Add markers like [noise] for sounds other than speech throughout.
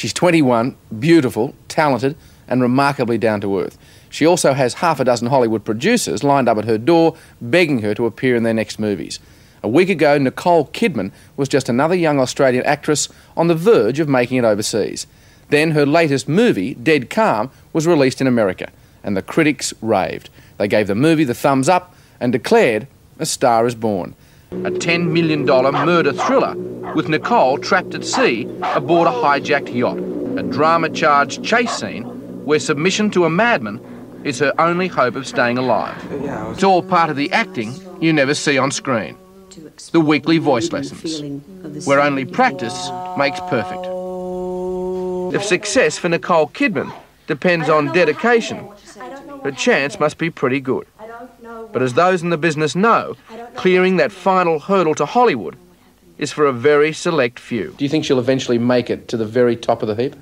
She's 21, beautiful, talented, and remarkably down to earth. She also has half a dozen Hollywood producers lined up at her door begging her to appear in their next movies. A week ago, Nicole Kidman was just another young Australian actress on the verge of making it overseas. Then her latest movie, Dead Calm, was released in America, and the critics raved. They gave the movie the thumbs up and declared A Star is Born. A $10 million murder thriller with Nicole trapped at sea aboard a hijacked yacht. A drama charged chase scene where submission to a madman is her only hope of staying alive. It's all part of the acting you never see on screen. The weekly voice lessons, where only practice makes perfect. If success for Nicole Kidman depends on dedication, her chance must be pretty good. But as those in the business know, clearing that final hurdle to Hollywood is for a very select few. Do you think she'll eventually make it to the very top of the heap?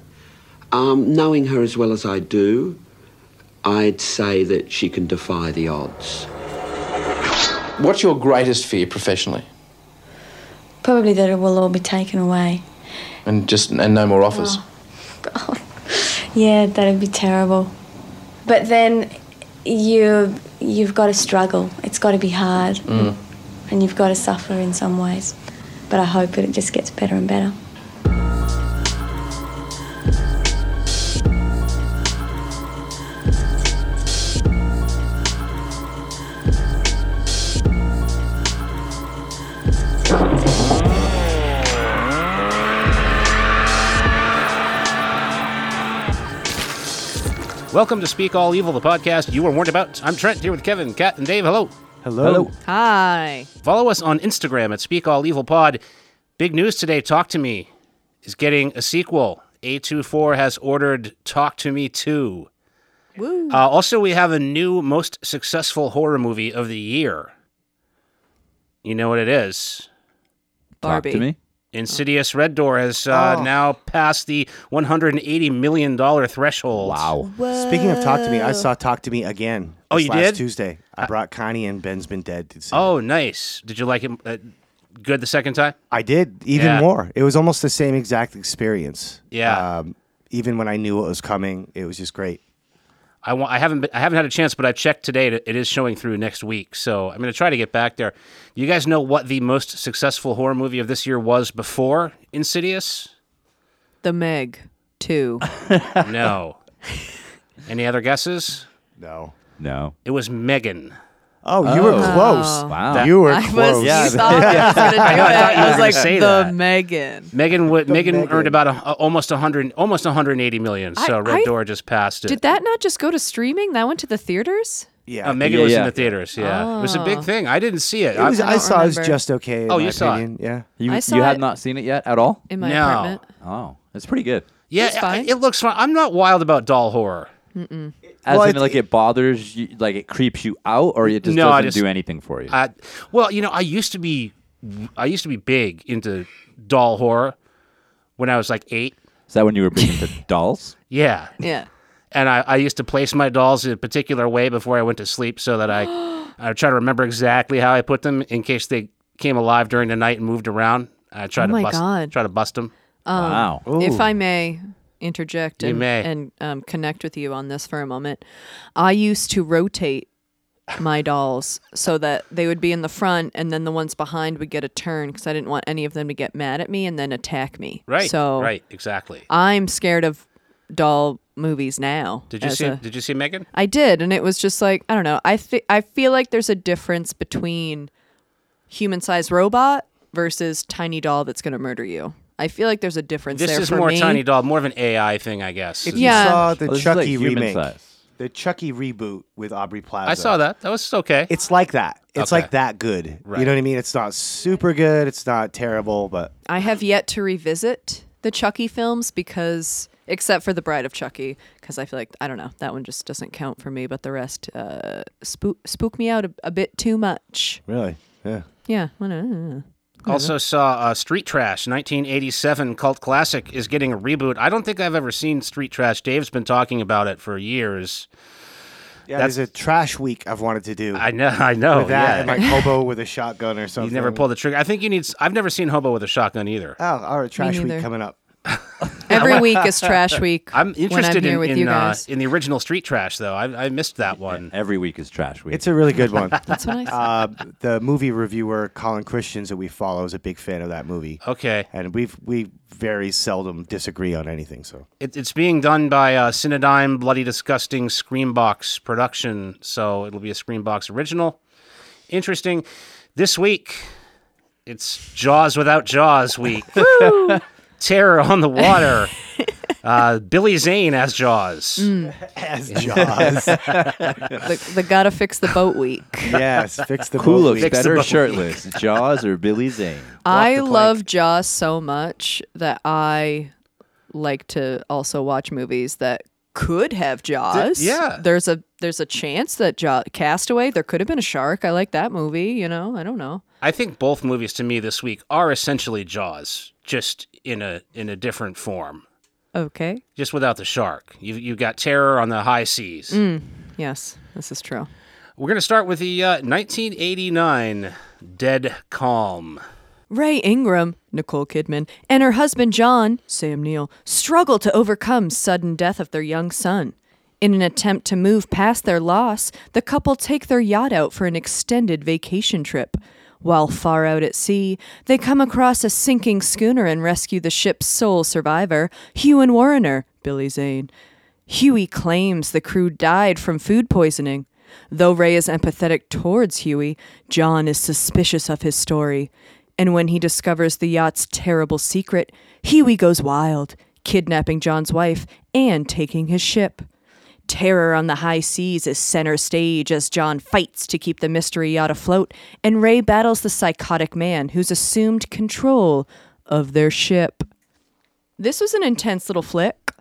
Um, knowing her as well as I do, I'd say that she can defy the odds. What's your greatest fear professionally? Probably that it will all be taken away. And just and no more offers. [laughs] God. Yeah, that'd be terrible. But then you you've got to struggle. It's got to be hard, Mm. and you've got to suffer in some ways. But I hope that it just gets better and better. Welcome to Speak All Evil, the podcast you were warned about. I'm Trent here with Kevin, Kat, and Dave. Hello. Hello. Hi. Follow us on Instagram at Speak All Evil Pod. Big news today. Talk to Me is getting a sequel. A24 has ordered Talk to Me 2. Woo. Uh, also, we have a new most successful horror movie of the year. You know what it is? Barbie. Talk to me. Insidious Red Door has uh, Oh. now passed the $180 million threshold. Wow. Speaking of Talk to Me, I saw Talk to Me again. Oh, you last did? Tuesday. I brought Connie and Ben's Been Dead to see. it. Oh, nice. Did you like it uh, good the second time? I did even Yeah. more. It was almost the same exact experience. Yeah. Um, even when I knew what was coming, it was just great. I, wa- I haven't been, I haven't had a chance, but I checked today. It, it is showing through next week, so I'm going to try to get back there. You guys know what the most successful horror movie of this year was before Insidious? The Meg 2. [laughs] No. Any other guesses? No. No. It was Megan. Oh, you were close. Wow. You were I close. was, Yeah. [laughs] you thought I was going to do it. thought you I were was gonna like, say the that. Megan. Megan would Megan, Megan. earned about a, a- almost 100 almost 180 million. So I- Red I- Door just passed it. Did that not just go to streaming? That went to the theaters? Yeah. Uh, Megan Yeah, was in yeah. the theaters. Yeah, it was a big Oh. thing. I didn't see it. it was, I- I, don't saw it was remember. just okay. in Oh, my you saw it. opinion. Yeah. You, I saw you have it- not seen it yet at all? In my No. apartment. Oh, it's pretty good. yeah, It's fine. it looks fun. I'm not wild about doll horror. As Well, in, it- like, it bothers you, like, it creeps you out, or it just No, doesn't just- do anything for you? Uh, well, you know, I used to be, I used to be big into doll horror when I was like eight. Is that when you were big into [laughs] dolls? Yeah, Yeah. and I, I used to place my dolls in a particular way before I went to sleep, so that I, [gasps] I try to remember exactly how I put them in case they came alive during the night and moved around. I try Oh to my bust, God. try to bust them. wow. If I may interject and, and um, connect with you on this for a moment, I used to rotate my dolls so that they would be in the front and then the ones behind would get a turn because I didn't want any of them to get mad at me and then attack me. Right. So right. Exactly. I'm scared of doll movies now. Did you see? a- did you see Megan? I did, and it was just like I don't know. I fe- I feel like there's a difference between human-sized robot versus tiny doll that's going to murder you. I feel like there's a difference This there is for more me. tiny doll, more of an AI thing, I guess. If Yeah. you saw the Oh, this is like Chucky human remake, size. the Chucky reboot with Aubrey Plaza. I saw that. That was okay. It's like that. It's Okay. like that good. Right. You know what I mean? It's not super good. It's not terrible, but I have yet to revisit the Chucky films because, except for the Bride of Chucky, because I feel like I don't know that one just doesn't count for me. But the rest uh, spook spook me out a, a bit too much. really, yeah. Yeah, I don't know. Also saw uh, Street Trash, 1987 cult classic, is getting a reboot. I don't think I've ever seen Street Trash. Dave's been talking about it for years. Yeah, That's- there's a trash week I've wanted to do. I know, I know. with that yeah. and like hobo with a shotgun or something. [laughs] you never pulled the trigger. I think you need. I've never seen Hobo with a shotgun either. Oh, all right, trash week coming up. [laughs] Every week is trash [laughs] week. I'm when interested I'm here in with in, you uh, guys. in the original Street Trash though. I, I missed that one. Every week is trash week. It's a really good one. [laughs] That's what I said. uh, the movie reviewer Colin Christians that we follow is a big fan of that movie, Okay, and we we very seldom disagree on anything. So it, it's being done by uh, Cinedigm Bloody Disgusting Screambox production, so it'll be a Screambox original. Interesting. This week, it's Jaws without Jaws week. Terror on the water. [laughs] Uh, Billy Zane as Jaws. [laughs] as Jaws, the, the gotta fix the boat week. yes, fix the Who boat looks week. Better boat. shirtless, Jaws or Billy Zane? I love Jaws so much that I like to also watch movies that could have Jaws. yeah. there's a there's a chance that Jaws, Castaway. There could have been a shark. I like that movie. You know, I don't know. I think both movies to me this week are essentially Jaws, just in a in a different form, Okay. just without the shark. You you got terror on the high seas. Yes, this is true. We're gonna start with the uh, 1989 Dead Calm. Rae Ingram, Nicole Kidman, and her husband John, Sam Neill, struggle to overcome sudden death of their young son. In an attempt to move past their loss, the couple take their yacht out for an extended vacation trip. While far out at sea, they come across a sinking schooner and rescue the ship's sole survivor, Hughie Warriner, Billy Zane. Hughie claims the crew died from food poisoning. Though Rae is empathetic towards Hughie, John is suspicious of his story. And when he discovers the yacht's terrible secret, Hughie goes wild, kidnapping John's wife and taking his ship. Terror on the high seas is center stage as John fights to keep the mystery yacht afloat, and Ray battles the psychotic man who's assumed control of their ship. This was an intense little flick.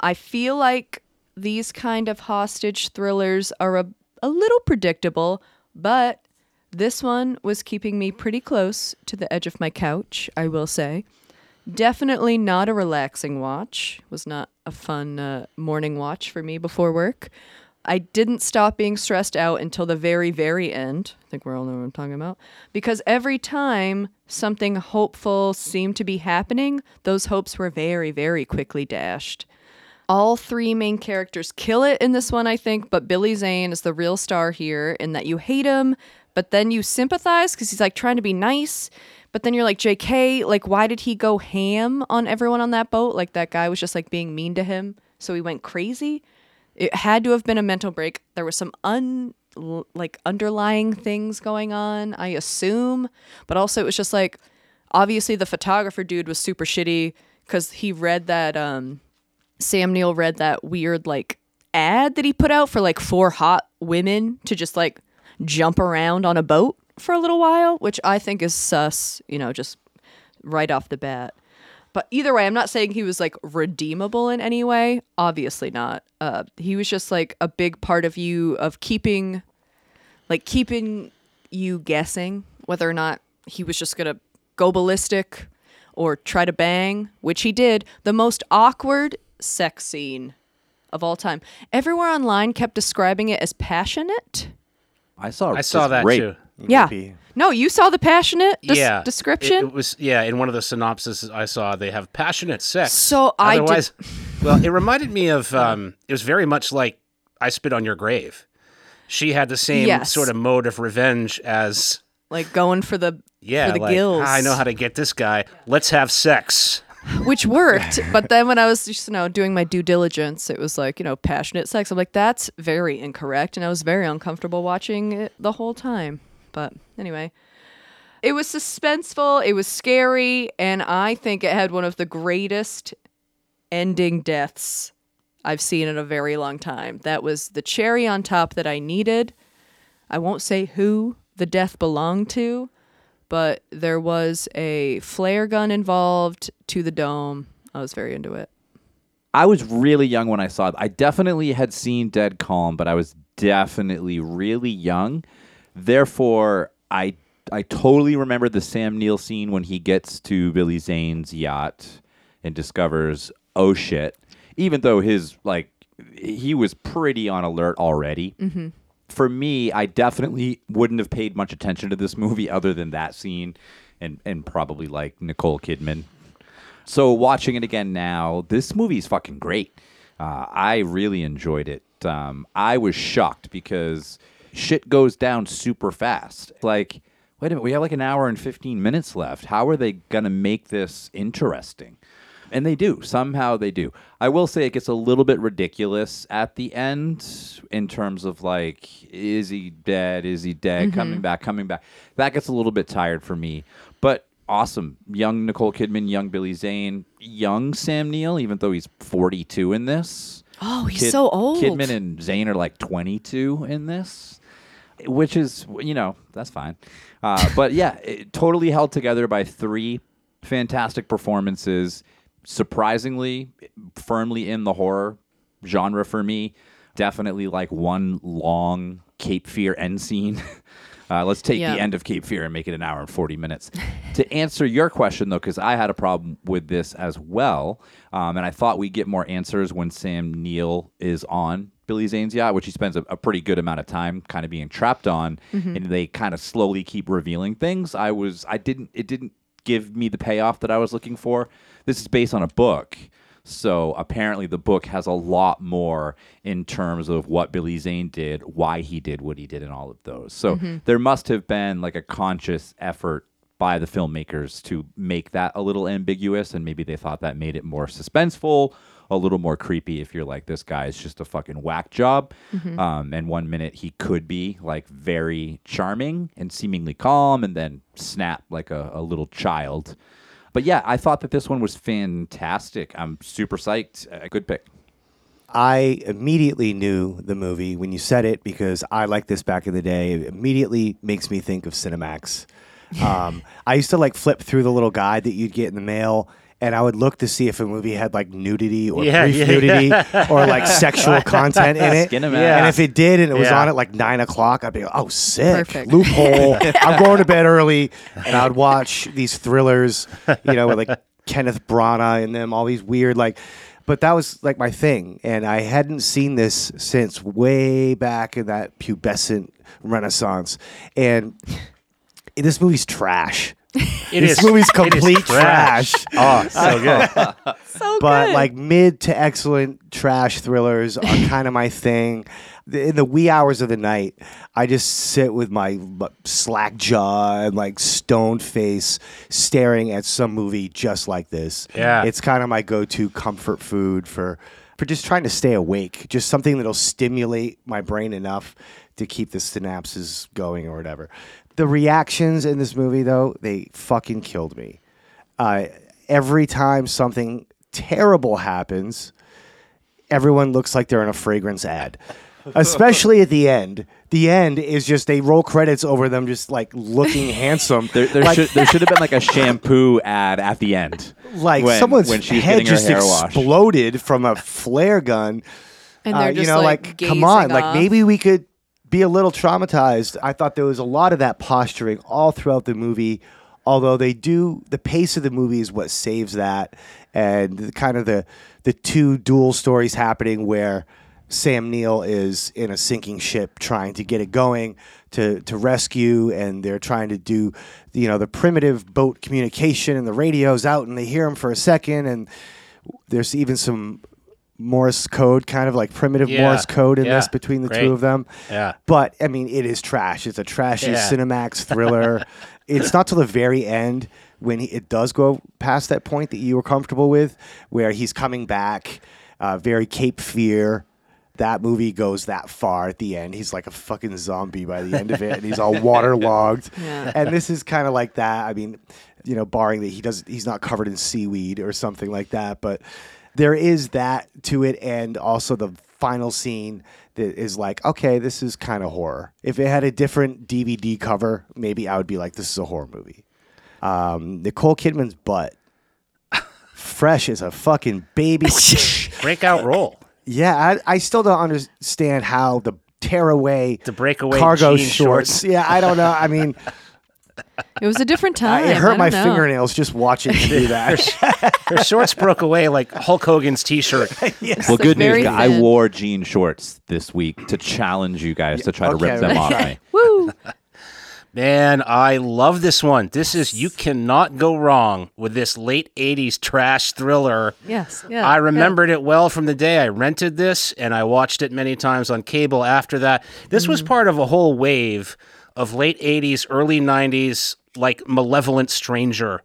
I feel like these kind of hostage thrillers are a, a little predictable, but this one was keeping me pretty close to the edge of my couch, I will say. Definitely not a relaxing watch. Was not a fun uh, morning watch for me before work. I didn't stop being stressed out until the very, very end. I think we're all know what I'm talking about. Because every time something hopeful seemed to be happening, those hopes were very, very quickly dashed. All three main characters kill it in this one, I think, but Billy Zane is the real star here in that you hate him, but then you sympathize because he's like trying to be nice. But then you're like, JK, like, why did he go ham on everyone on that boat? Like, that guy was just like being mean to him. So he went crazy. It had to have been a mental break. There was some un like underlying things going on, I assume. But also, it was just like, obviously, the photographer dude was super shitty because he read that, um, Sam Neill read that weird like ad that he put out for like four hot women to just like jump around on a boat for a little while, which I think is sus, you know, just right off the bat. But either way, I'm not saying he was like redeemable in any way. Obviously not. Uh, he was just like a big part of you of keeping, like keeping you guessing whether or not he was just gonna go ballistic or try to bang, which he did. The most awkward sex scene of all time. Everywhere online kept describing it as passionate. I saw. I saw that rape. too. Yeah. Maybe. No, you saw the passionate des- yeah, description. It, it was yeah. In one of the synopses I saw, they have passionate sex. So I did- well, it reminded me of. Um, it was very much like I spit on your grave. She had the same Yes. sort of mode of revenge as like going for the yeah, for the like gills. "Ah, I know how to get this guy. Let's have sex. which worked. but then when I was just you know doing my due diligence, it was like you know passionate sex. I'm like that's very incorrect, and I was very uncomfortable watching it the whole time. But anyway, it was suspenseful. It was scary, and I think it had one of the greatest ending deaths I've seen in a very long time. That was the cherry on top that I needed. I won't say who the death belonged to, but there was a flare gun involved to the dome. I was very into it. I was really young when I saw it. I definitely had seen Dead Calm, but I was definitely really young. Therefore, I I totally remember the Sam Neill scene when he gets to Billy Zane's yacht and discovers oh shit. Even though his like he was pretty on alert already. Mm-hmm. For me, I definitely wouldn't have paid much attention to this movie other than that scene and and probably like Nicole Kidman So watching it again now, this movie is fucking great. Uh, I really enjoyed it. Um, I was shocked because shit goes down super fast. Like, wait a minute, we have like an hour and 15 minutes left. How are they going to make this interesting? And they do. Somehow they do. I will say it gets a little bit ridiculous at the end in terms of like, is he dead? Is he dead? Mm-hmm. Coming back, coming back. That gets a little bit tired for me. But awesome. Young Nicole Kidman, young Billy Zane, young Sam Neill, even though he's 42 in this. Oh, he's Kid- so old. Kidman and Zane are like 22 in this, which is, you know, that's fine. Uh, but yeah, [laughs] it, totally held together by three fantastic performances. Surprisingly, firmly in the horror genre for me. Definitely like one long Cape Fear end scene. [laughs] Uh, let's take the end of Cape Fear and make it an hour and 40 minutes. to [laughs] answer your question, though, because I had a problem with this as well, um, and I thought we'd get more answers when Sam Neill is on Billy Zane's yacht, which he spends a, a pretty good amount of time kind of being trapped on, mm-hmm. and they kind of slowly keep revealing things. I was, I didn't, it didn't give me the payoff that I was looking for. This is based on a book. So apparently, the book has a lot more in terms of what Billy Zane did, why he did what he did, and all of those. So mm-hmm. there must have been like a conscious effort by the filmmakers to make that a little ambiguous, and maybe they thought that made it more suspenseful, a little more creepy. If you're like, this guy is just a fucking whack job, um, and one minute he could be like very charming and seemingly calm, and then snap like a, a little child. But yeah, I thought that this one was fantastic. I'm super psyched. A good pick. I immediately knew the movie when you said it because I liked this back in the day. It immediately makes me think of Cinemax. [laughs] Um, I used to like flip through the little guide that you'd get in the mail, and I would look to see if a movie had like nudity or Yeah, brief yeah, nudity or like sexual [laughs] content in it. Skinemax. And if it did and it was Yeah. on at like nine o'clock, I'd be like, oh, sick. Perfect. Loophole. [laughs] I'm going to bed early. And I'd watch these thrillers, you know, with like [laughs] Kenneth Branagh in them, all these weird, like, but that was like my thing. And I hadn't seen this since way back in that pubescent renaissance. And this movie's trash. It this is- movie's it is complete trash. Oh, so good. [laughs] so good. but good. like mid to excellent trash thrillers are [laughs] kind of my thing. In the wee hours of the night, I just sit with my slack jaw and like stone face, staring at some movie just like this. Yeah. it's kind of my go-to comfort food for for just trying to stay awake. Just something that'll stimulate my brain enough to keep the synapses going or whatever. The reactions in this movie, though, they fucking killed me uh, every time something terrible happens, everyone looks like they're in a fragrance ad. [laughs] Especially at the end. The end is just they roll credits over them just like looking [laughs] handsome. There, there like, should there should have been like a shampoo ad at the end. like when- someone's when she's head just hair washed. exploded from a flare gun. and Uh, they're you just know, like, like, come on, gazing like maybe we could be a little traumatized. I thought there was a lot of that posturing all throughout the movie. Although they do, the pace of the movie is what saves that, and the, kind of the the two dual stories happening where Sam Neill is in a sinking ship trying to get it going to to rescue, and they're trying to do, you know, the primitive boat communication, and the radio's out, and they hear him for a second, and there's even some Morse code, kind of like primitive Yeah, Morse code in yeah, this between the great. two of them. Yeah. But I mean, it is trash. It's a trashy Yeah. Cinemax [laughs] thriller. it's not till the very end when he, it does go past that point that you were comfortable with, where he's coming back, uh, very Cape Fear. That movie goes that far at the end. He's like a fucking zombie by the end of it, and he's all [laughs] waterlogged. Yeah. And this is kind of like that. I mean, you know, barring that he does, he's not covered in seaweed or something like that. But there is that to it, and also the final scene that is like, okay, this is kind of horror. If it had a different DVD cover, maybe I would be like, this is a horror movie. Um, Nicole Kidman's butt, [laughs] fresh as a fucking baby. [laughs] Breakout role. yeah, I, I still don't understand how the tearaway The breakaway cargo jean shorts. shorts. Yeah, I don't know. I mean, [laughs] it was a different I, time. it hurt I my know. fingernails just watching him do [laughs] that. Her shorts broke away like Hulk Hogan's T-shirt. [laughs] Well, good news. very I wore jean shorts this week to challenge you guys to try to rip them off me. [laughs] Woo! Man, I love this one. This is you cannot go wrong with this late '80s trash thriller. Yes. Yeah. I yeah. remembered it well from the day I rented this, and I watched it many times on cable after that. This Mm-hmm. was part of a whole wave of late '80s, early '90s, like malevolent stranger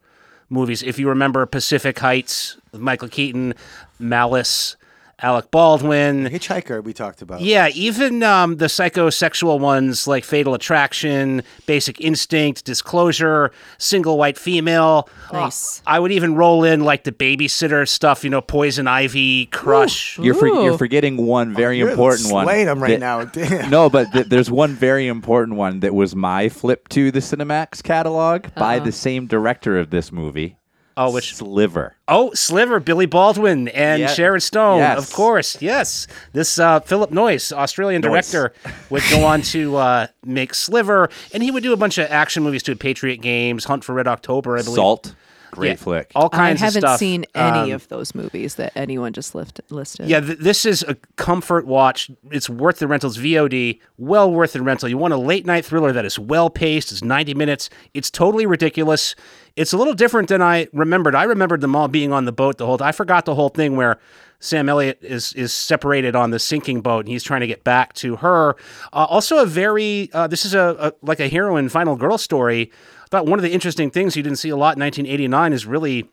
movies. If you remember Pacific Heights, Michael Keaton, Malice, Alec Baldwin. Hitchhiker we talked about. Yeah, even um, the psychosexual ones like Fatal Attraction, Basic Instinct, Disclosure, Single White Female. Nice. Uh, I would even roll in like the babysitter stuff, you know, Poison Ivy, Crush. You're for, you're forgetting one very You're important one. slaying 'em right that- now. [laughs] Damn. no, but th- there's one very important one that was my flip to the Cinemax catalog by the same director of this movie. Oh, which Sliver. Oh, Sliver, Billy Baldwin, and Yeah. Sharon Stone, Yes. of course. Yes, this uh, Philip Noyce, Australian Noyce. director, would go on to uh, make Sliver, and he would do a bunch of action movies too. Patriot Games, Hunt for Red October, I believe. Salt. Great Yeah, flick. All kinds of things. I haven't of stuff. seen any Um, of those movies that anyone just lift, listed. Yeah, th- this is a comfort watch. It's worth the rentals VOD. Well worth the rental. You want a late night thriller that is well paced. It's 90 minutes. It's totally ridiculous. It's a little different than I remembered. I remembered them all being on the boat the whole. I forgot the whole thing where Sam Elliott is is separated on the sinking boat and he's trying to get back to her. Uh, also, a very uh, this is a, a like a heroine final girl story. I thought one of the interesting things you didn't see a lot in 1989 is really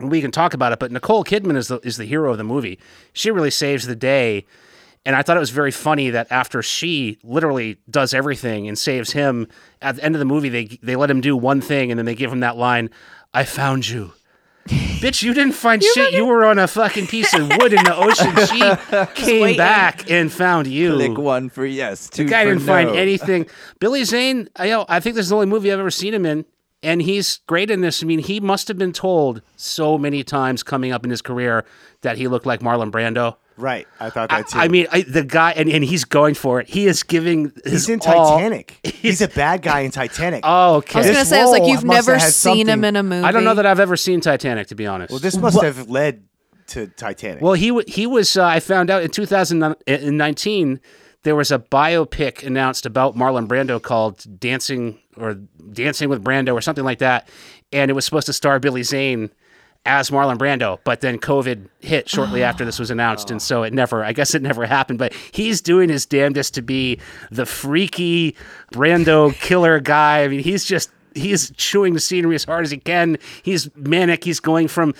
we can talk about it, but Nicole Kidman is the is the hero of the movie. She really saves the day. And I thought it was very funny that after she literally does everything and saves him, at the end of the movie they they let him do one thing and then they give him that line, "I found you." [laughs] Bitch, you didn't find shit. You were on a fucking piece of wood in the ocean. [laughs] She came back and found you. Click one for yes, two The guy for didn't find anything. Billy Zane, I, know, I think this is the only movie I've ever seen him in, and he's great in this. I mean, he must have been told so many times coming up in his career that he looked like Marlon Brando. Right. I thought that too. I mean, I, the guy, and, and he's going for it. He is giving his he's in all- Titanic. [laughs] He's a bad guy in Titanic. Oh, okay. I was This gonna say, I was like, role you've must have never had seen him something- in a movie. I don't know that I've ever seen Titanic, to be honest. well, this must have led to Titanic. Well, he wa- he was. Uh, I found out in 2019 there was a biopic announced about Marlon Brando called Dancing or Dancing with Brando or something like that, and it was supposed to star Billy Zane as Marlon Brando, but then COVID hit shortly after this was announced, oh. and so it never. I guess it never happened. But he's doing his damnedest to be the freaky Brando killer guy. I mean, he's just. He's chewing the scenery as hard as he can. He's manic. He's going from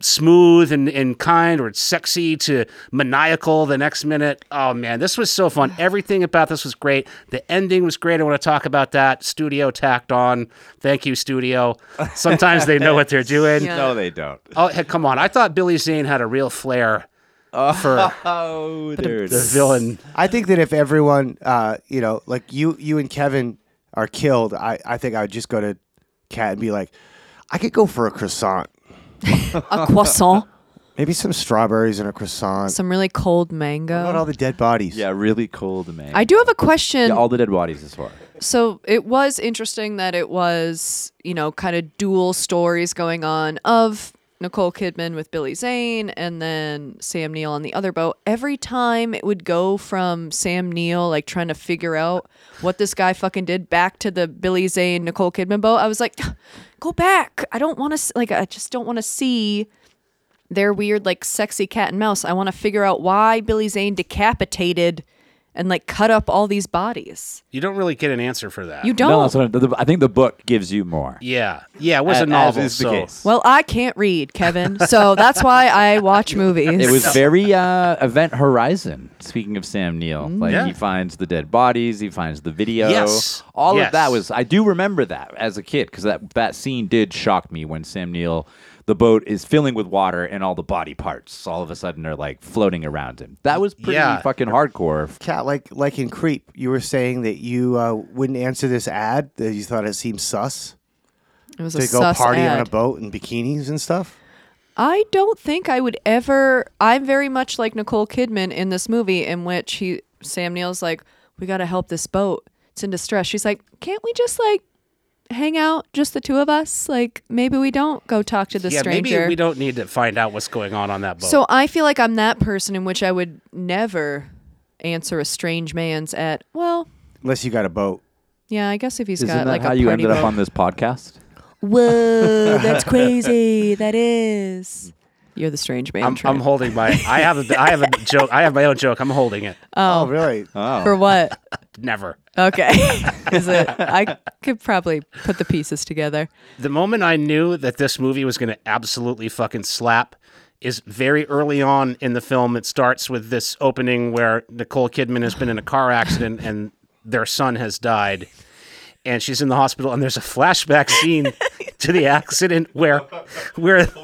smooth and, and kind or it's sexy to maniacal the next minute. Oh man, this was so fun. [sighs] Everything about this was great. The ending was great. I want to talk about that. Studio tacked on. Thank you, studio. Sometimes they know what they're [laughs] doing. Yeah. No, they don't. Oh, heck, come on. I thought Billy Zane had a real flair for Oh, there [laughs] the villain. I think that if everyone, uh, you know, like you, you and Kevin are killed, I, I think I would just go to Kat and be like, I could go for a croissant, [laughs] a croissant, maybe some strawberries and a croissant. some really cold What about mango. all the dead bodies? Yeah, really cold, man. I do have a question. Yeah, all the dead bodies as far. So it was interesting that it was, you know, kind of dual stories going on of Nicole Kidman with Billy Zane and then Sam Neill on the other boat. Every time it would go from Sam Neill like trying to figure out what this guy fucking did back to the Billy Zane Nicole Kidman boat. I was like, [gasps] go back. I don't want to like I just don't want to see their weird like sexy cat and mouse. I want to figure out why Billy Zane decapitated and like cut up all these bodies. You don't really get an answer for that. You don't. No, that's what I, the, I think the book gives you more. yeah. Yeah, it was a novel. As is the case. Well, I can't read, Kevin, so that's why I watch [laughs] movies. It was very uh, Event Horizon. Speaking of Sam Neill, like Yeah. he finds the dead bodies, he finds the video. Yes. all Yes. of that was. I do remember that as a kid because that that scene did shock me when Sam Neill, the boat is filling with water and all the body parts all of a sudden are like floating around him. That was pretty Yeah. fucking hardcore. Kat, like like in Creep, you were saying that you uh, wouldn't answer this ad. That you thought it seemed sus It was to a go sus party on a boat in bikinis and stuff. I don't think I would ever. I'm very much like Nicole Kidman in this movie, in which he Sam Neill's like, "We got to help this boat. It's in distress." She's like, "Can't we just like hang out, just the two of us? Like maybe we don't go talk to the yeah, stranger." maybe we don't need to find out what's going on on that boat. So I feel like I'm that person in which I would never answer a strange man's at. Well, Unless you got a boat. Yeah, I guess if he's Isn't got that like how a you party ended up on this podcast? Whoa, that's [laughs] crazy. That is. You're the strange man. I'm, Trent. I'm holding my. I have a. I have a [laughs] joke. I have my own joke. I'm holding it. Oh, oh really? Oh. For what? Never. Okay. [laughs] Is it? I could probably put the pieces together. The moment I knew that this movie was going to absolutely fucking slap is very early on in the film. It starts with this opening where Nicole Kidman has been in a car accident and their son has died. And she's in the hospital, and there's a flashback scene [laughs] to the accident where, where [laughs] [laughs]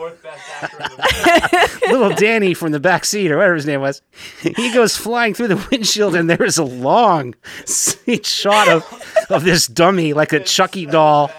little Danny from the back seat or whatever his name was, he goes flying through the windshield, and there is a long scene shot of of this dummy like a Chucky doll,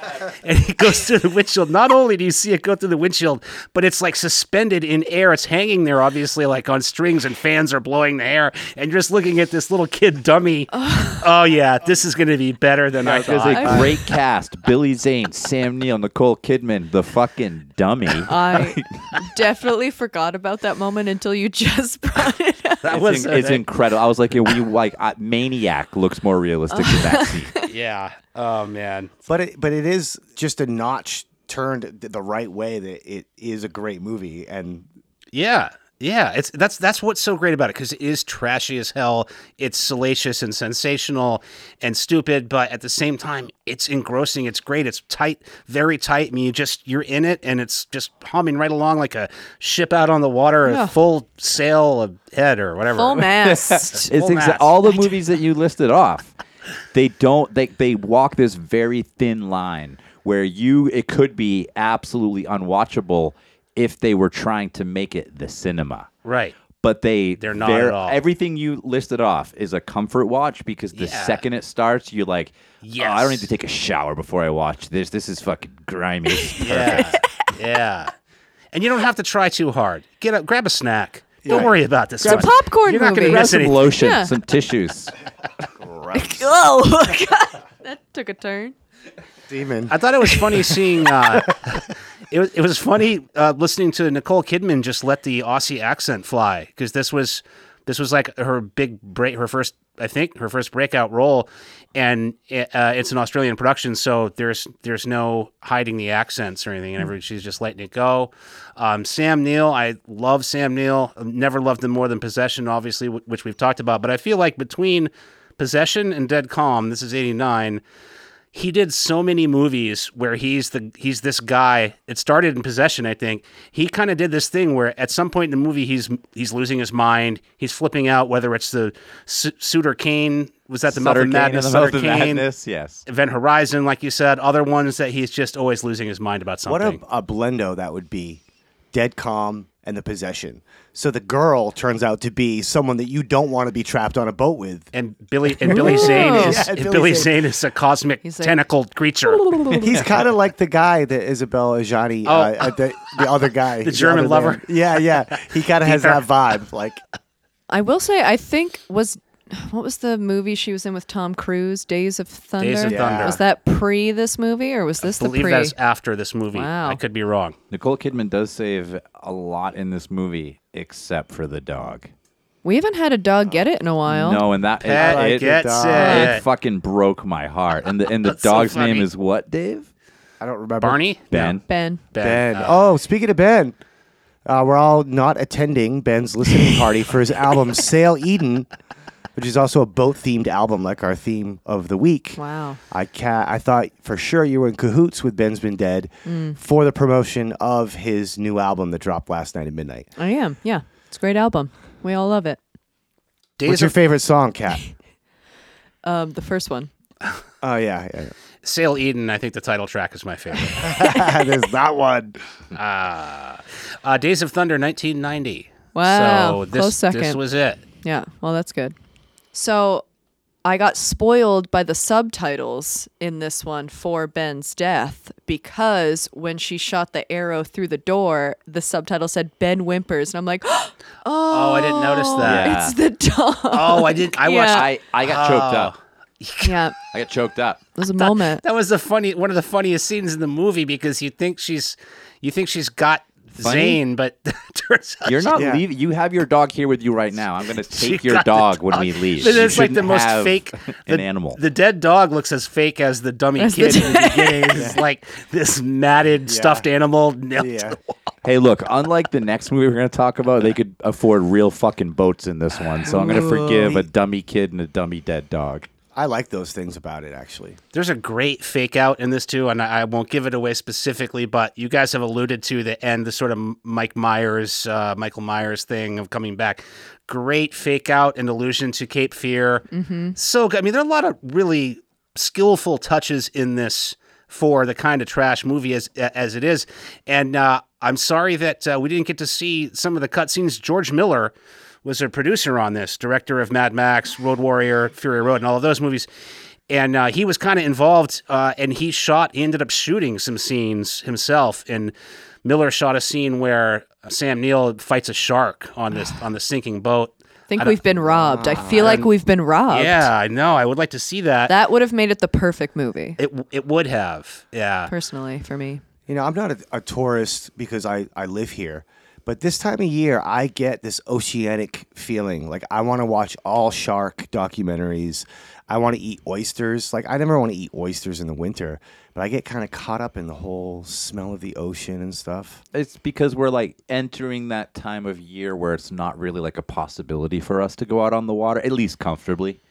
and he goes through the windshield. Not only do you see it go through the windshield, but it's like suspended in air. It's hanging there, obviously, like on strings, and fans are blowing the air, and you're just looking at this little kid dummy. [laughs] oh yeah, this is going to be better than I It was thought. a great cast: Billy Zane, Sam Neill, Nicole Kidman, the fucking dummy. [laughs] I [laughs] definitely forgot about that moment until you just brought it up. That It's, was in- it's incredible. I was like, we like uh, Maniac looks more realistic than that scene. [laughs] yeah. Oh man. But it, but it is just a notch turned the right way that it is a great movie and Yeah. Yeah, it's that's that's what's so great about it because it is trashy as hell. It's salacious and sensational and stupid, but at the same time, it's engrossing. It's great. It's tight, very tight. I mean, you just you're in it, and it's just humming right along like a ship out on the water, Yeah. a full sail ahead or whatever. Full mast. [laughs] It's Full exa- mast. all the movies that you listed off. They don't. They they walk this very thin line where you it could be absolutely unwatchable if they were trying to make it the cinema. Right. But they They're not ver- at all. Everything you listed off is a comfort watch because the Yeah. second it starts, you're like, "Oh, I don't need to take a shower before I watch this. This is fucking grimy. This is [laughs] Yeah. [laughs] yeah. And you don't have to try too hard. Get up, grab a snack. Don't worry about this. It's a one. popcorn You're not movie. going to Grab miss some anything. lotion, Yeah. some tissues. [laughs] oh, God. that took a turn. demon. I thought it was funny seeing. Uh, it was it was funny uh, listening to Nicole Kidman just let the Aussie accent fly because this was this was like her big break, her first I think her first breakout role, and uh, it's an Australian production, so there's there's no hiding the accents or anything, and she's just letting it go. Um, Sam Neill, I love Sam Neill. Never loved him more than Possession, obviously, wh- which we've talked about, but I feel like between Possession and Dead Calm, this is '89 he did so many movies where he's the he's this guy. It started in Possession, I think. He kind of did this thing where at some point in the movie he's he's losing his mind. He's flipping out. Whether it's the Su- Sutter Cane was that the Mouth Sutter of Madness, the Mouth of Cane, Madness, yes. Event Horizon, like you said. Other ones that he's just always losing his mind about something. What a, a blendo that would be. Dead calm and the possession. So the girl turns out to be someone that you don't want to be trapped on a boat with. and Billy and Billy Zane is Yeah, and Billy Billy Zane. Zane is a cosmic He's like- tentacled creature. [laughs] He's kind of like the guy that Isabelle Adjani, uh, uh, the, the other guy, Oh. [laughs] The German other lover? man. Yeah, yeah. He kind of has [laughs] that vibe. Like, I will say, I think was what was the movie she was in with Tom Cruise? Days of Thunder. Days of Yeah. Thunder. Was that pre this movie or was this the movie? I the believe pre? that's after this movie. Wow. I could be wrong. Nicole Kidman does save a lot in this movie, except for the dog. We haven't had a dog get it in a while. No, and that Pat it, it, gets it. it fucking broke my heart. And the and the That's [laughs] so dog's name is what, Dave? I don't remember. Barney Ben. No, Ben. Ben. Ben. Uh, oh, speaking of Ben, uh, we're all not attending Ben's listening party for his [laughs] album Sail Eden, which is also a boat themed album, like our theme of the week. Wow. I ca- I thought for sure you were in cahoots with Ben's Been Dead for the promotion of his new album that dropped last night at midnight. I am. Yeah. It's a great album. We all love it. Days What's your of favorite song, Kat? [laughs] Um, the first one. [laughs] oh yeah, yeah, Sail Eden, I think the title track is my favorite. [laughs] There's that one. uh, Days of Thunder, 1990. Wow, So this, close second. this was it. Yeah. Well, that's good. So I got spoiled by the subtitles in this one for Ben's death because when she shot the arrow through the door, the subtitle said Ben whimpers. And I'm like, oh, [gasps] Oh, I didn't notice oh, that. Yeah. it's the dog. Oh, I didn't. I Yeah. watched. I, I got choked Oh. up. yeah. I got choked up. It was a moment. That was the funny, one of the funniest scenes in the movie because you think she's, you think she's got funny? Zane, but [laughs] turns out You're not Yeah. leaving. You have your dog here with you right now. I'm going [laughs] to She take your got the dog when we leave. But You it's like the most have fake an animal. The dead dog looks as fake as the dummy As the kid in the [laughs] beginning. It's like this matted stuffed animal nailed to the wall. Hey, look, unlike the next movie we're going to talk about, they could afford real fucking boats in this one. So I'm going to forgive a dummy kid and a dummy dead dog. I like those things about it actually. There's a great fake out in this too, and I, I won't give it away specifically, but you guys have alluded to the end, the sort of Mike Myers, uh, Michael Myers thing of coming back. Great fake out and allusion to Cape Fear. Mm-hmm. So good. I mean, there are a lot of really skillful touches in this for the kind of trash movie as as it is, and uh, I'm sorry that uh, we didn't get to see some of the cutscenes. George Miller was a producer on this, director of Mad Max, Road Warrior, Fury Road, and all of those movies. And uh, he was kind of involved, uh, and he shot, he ended up shooting some scenes himself. And Miller shot a scene where Sam Neill fights a shark on this on the sinking boat. I think we've been robbed. I feel like we've been robbed. Yeah, I know. I would like to see that. That would have made it the perfect movie, it it would have. Yeah. personally, for me. You know, I'm not a, a tourist because I, I live here, but this time of year, I get this oceanic feeling. Like, I want to watch all shark documentaries. I want to eat oysters. Like, I never want to eat oysters in the winter, but I get kind of caught up in the whole smell of the ocean and stuff. It's because we're like entering that time of year where it's not really like a possibility for us to go out on the water, at least comfortably.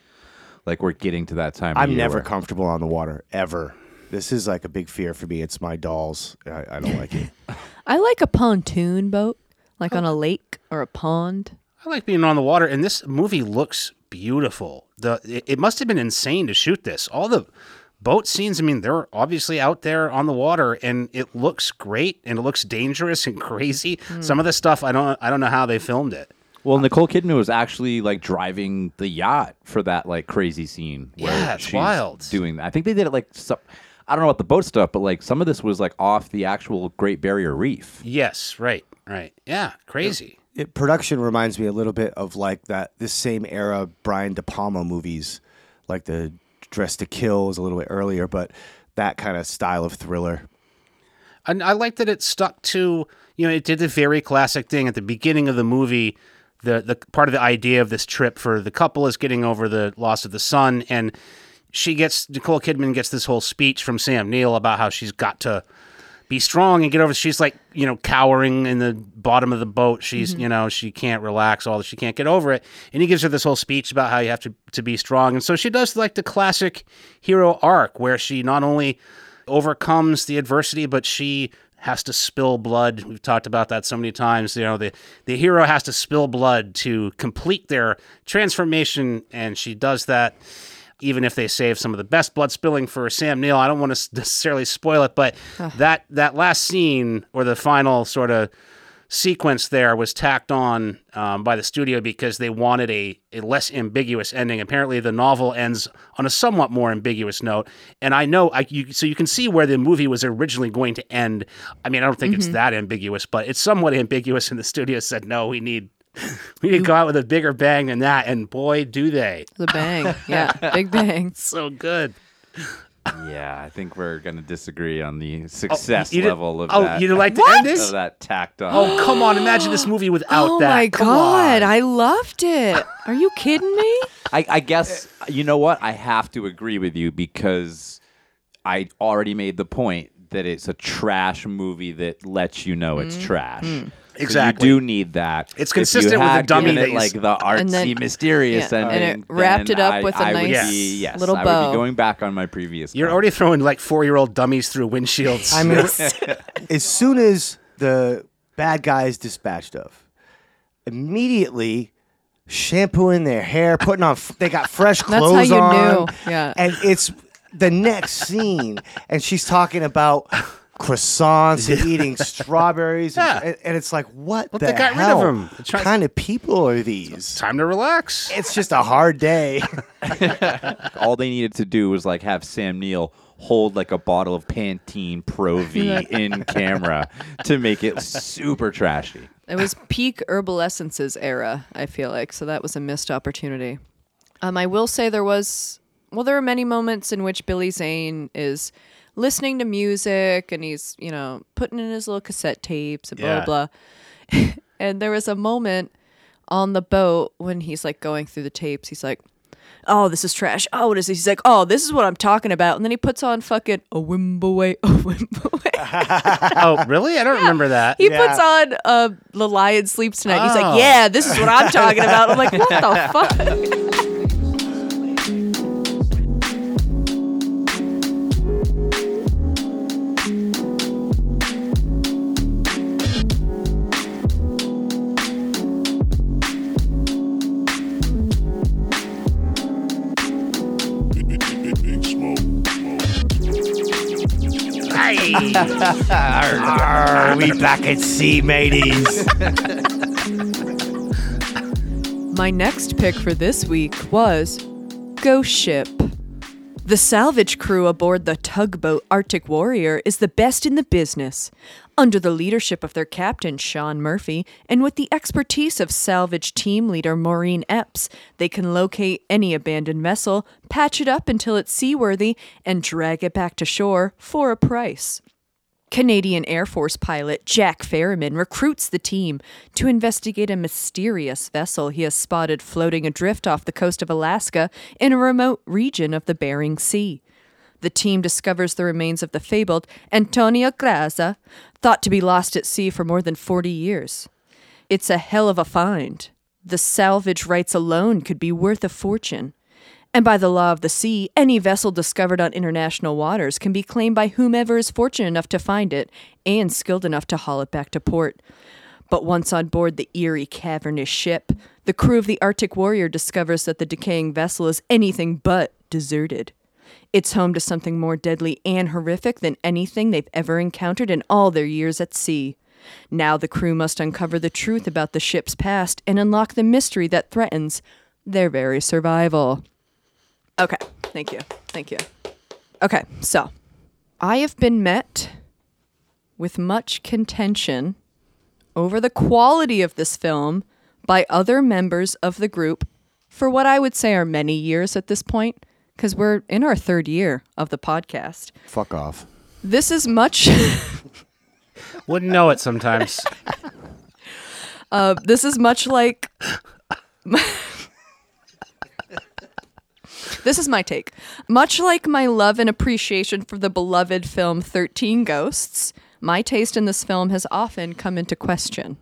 Like we're getting to that time. of I'm never where- comfortable on the water, ever. This is like a big fear for me. It's my dolls. I, I don't like it. [laughs] I like a pontoon boat, like oh. on a lake or a pond. I like being on the water, and this movie looks beautiful. The it, it must have been insane to shoot this. All the boat scenes. I mean, they're obviously out there on the water, and it looks great, and it looks dangerous and [laughs] crazy. Hmm. Some of the stuff I don't I don't know how they filmed it. Well, Nicole Kidman was actually like driving the yacht for that like crazy scene. where Yeah, it's she's wild. Doing that, I think they did it like some. I don't know about the boat stuff, but like some of this was like off the actual Great Barrier Reef. Yes, right, right. Yeah, crazy. it, production reminds me a little bit of like that this same era Brian De Palma movies, like the Dress to Kill was a little bit earlier, but that kind of style of thriller. And I like that it stuck to, you know, it did the very classic thing at the beginning of the movie. The the part of the idea of this trip for the couple is getting over the loss of the son, and she gets Nicole Kidman gets this whole speech from Sam Neill about how she's got to be strong and get over. She's like, you know, cowering in the bottom of the boat. She's, mm-hmm. you know, she can't relax. All that she can't get over it. And he gives her this whole speech about how you have to to be strong. And so she does like the classic hero arc where she not only overcomes the adversity, but she has to spill blood. We've talked about that so many times. You know, the the hero has to spill blood to complete their transformation, and she does that. Even if they save some of the best blood spilling for Sam Neill, I don't want to necessarily spoil it, but that that last scene or the final sort of sequence there was tacked on um, by the studio because they wanted a, a less ambiguous ending. Apparently, the novel ends on a somewhat more ambiguous note, and I know I you, so you can see where the movie was originally going to end. I mean, I don't think it's that ambiguous, but it's somewhat ambiguous, and the studio said no, we need we need to go out with a bigger bang than that, and boy, do they! The bang. [laughs] Yeah, big bang. So good. Yeah, I think we're gonna disagree on the oh, success You did- level of oh, that. you didn't like to What? ending? of that tacked on. Oh, come on! Imagine this movie without oh that. Oh my Come god, on. I loved it. Are you kidding me? I, I guess you know what? I have to agree with you because I already made the point that it's a trash movie that lets you know it's mm-hmm. trash. So Exactly. you do need that. It's If you consistent with the had dummy that it like the artsy, And then- mysterious yeah, and it wrapped it up I- with a I would nice be- yes, little I would bow. be going back on my previous. You're comment. already throwing like four year old dummies through windshields. I mean, [laughs] as soon as the bad guy is dispatched of, immediately shampooing their hair, putting on, they got fresh clothes [laughs] That's how you on. knew. Yeah. And it's the next scene, and she's talking about croissants and eating [laughs] strawberries, and- Yeah. and, and it's like, what Well, the they got rid of hell them. They're trying- kind of people are these? time to relax. It's just a hard day. [laughs] [laughs] all they needed to do was like have Sam Neill hold like a bottle of Pantene Pro V in camera to make it super trashy. It was peak herbal essences era, I feel like, so that was a missed opportunity. Um, I will say there was well, there are many moments in which Billy Zane is listening to music and he's, you know, putting in his little cassette tapes and blah, Yeah. blah, blah. [laughs] and there was a moment on the boat when he's like going through the tapes. He's like, oh, this is trash. Oh, what is this? He's like, oh, this is what I'm talking about. And then he puts on fucking a Wimoweh, [laughs] a Wimoweh. [laughs] oh, really? I don't remember that. He puts on uh, The Lion Sleeps Tonight. He's Oh. like, yeah, this is what I'm talking about. I'm like, what the fuck? Are we back at sea, mateys? My next pick for this week was Ghost Ship. The salvage crew aboard the tugboat Arctic Warrior is the best in the business. Under the leadership of their captain, Sean Murphy, and with the expertise of salvage team leader Maureen Epps, they can locate any abandoned vessel, patch it up until it's seaworthy, and drag it back to shore for a price. Canadian Air Force pilot Jack Ferriman recruits the team to investigate a mysterious vessel he has spotted floating adrift off the coast of Alaska in a remote region of the Bering Sea. The team discovers the remains of the fabled Antonio Graza, thought to be lost at sea for more than 40 years. It's a hell of a find. The salvage rights alone could be worth a fortune. And by the law of the sea, any vessel discovered on international waters can be claimed by whomever is fortunate enough to find it and skilled enough to haul it back to port. But once on board the eerie, cavernous ship, the crew of the Arctic Warrior discovers that the decaying vessel is anything but deserted. It's home to something more deadly and horrific than anything they've ever encountered in all their years at sea. Now the crew must uncover the truth about the ship's past and unlock the mystery that threatens their very survival. Okay, thank you. Thank you. Okay, so I have been met with much contention over the quality of this film by other members of the group for what I would say are many years at this point, because we're in our third year of the podcast. Fuck off. This is much. [laughs] Wouldn't know it sometimes. [laughs] Uh, this is much like. [laughs] this is my take. Much like my love and appreciation for the beloved film 13 Ghosts, my taste in this film has often come into question.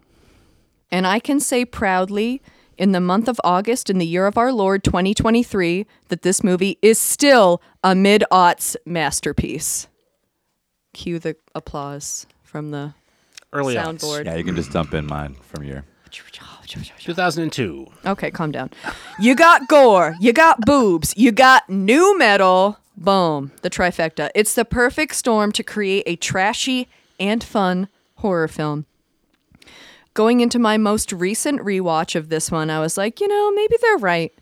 And I can say proudly, in the month of August, in the year of our Lord 2023, that this movie is still a mid aughts masterpiece. Cue the applause from the Early on. soundboard. Yeah, you can just dump in mine from your. 2002. Okay, calm down. You got gore, you got boobs, you got nu metal. Boom, the trifecta. It's the perfect storm to create a trashy and fun horror film. Going into my most recent rewatch of this one, I was like, you know, maybe they're right.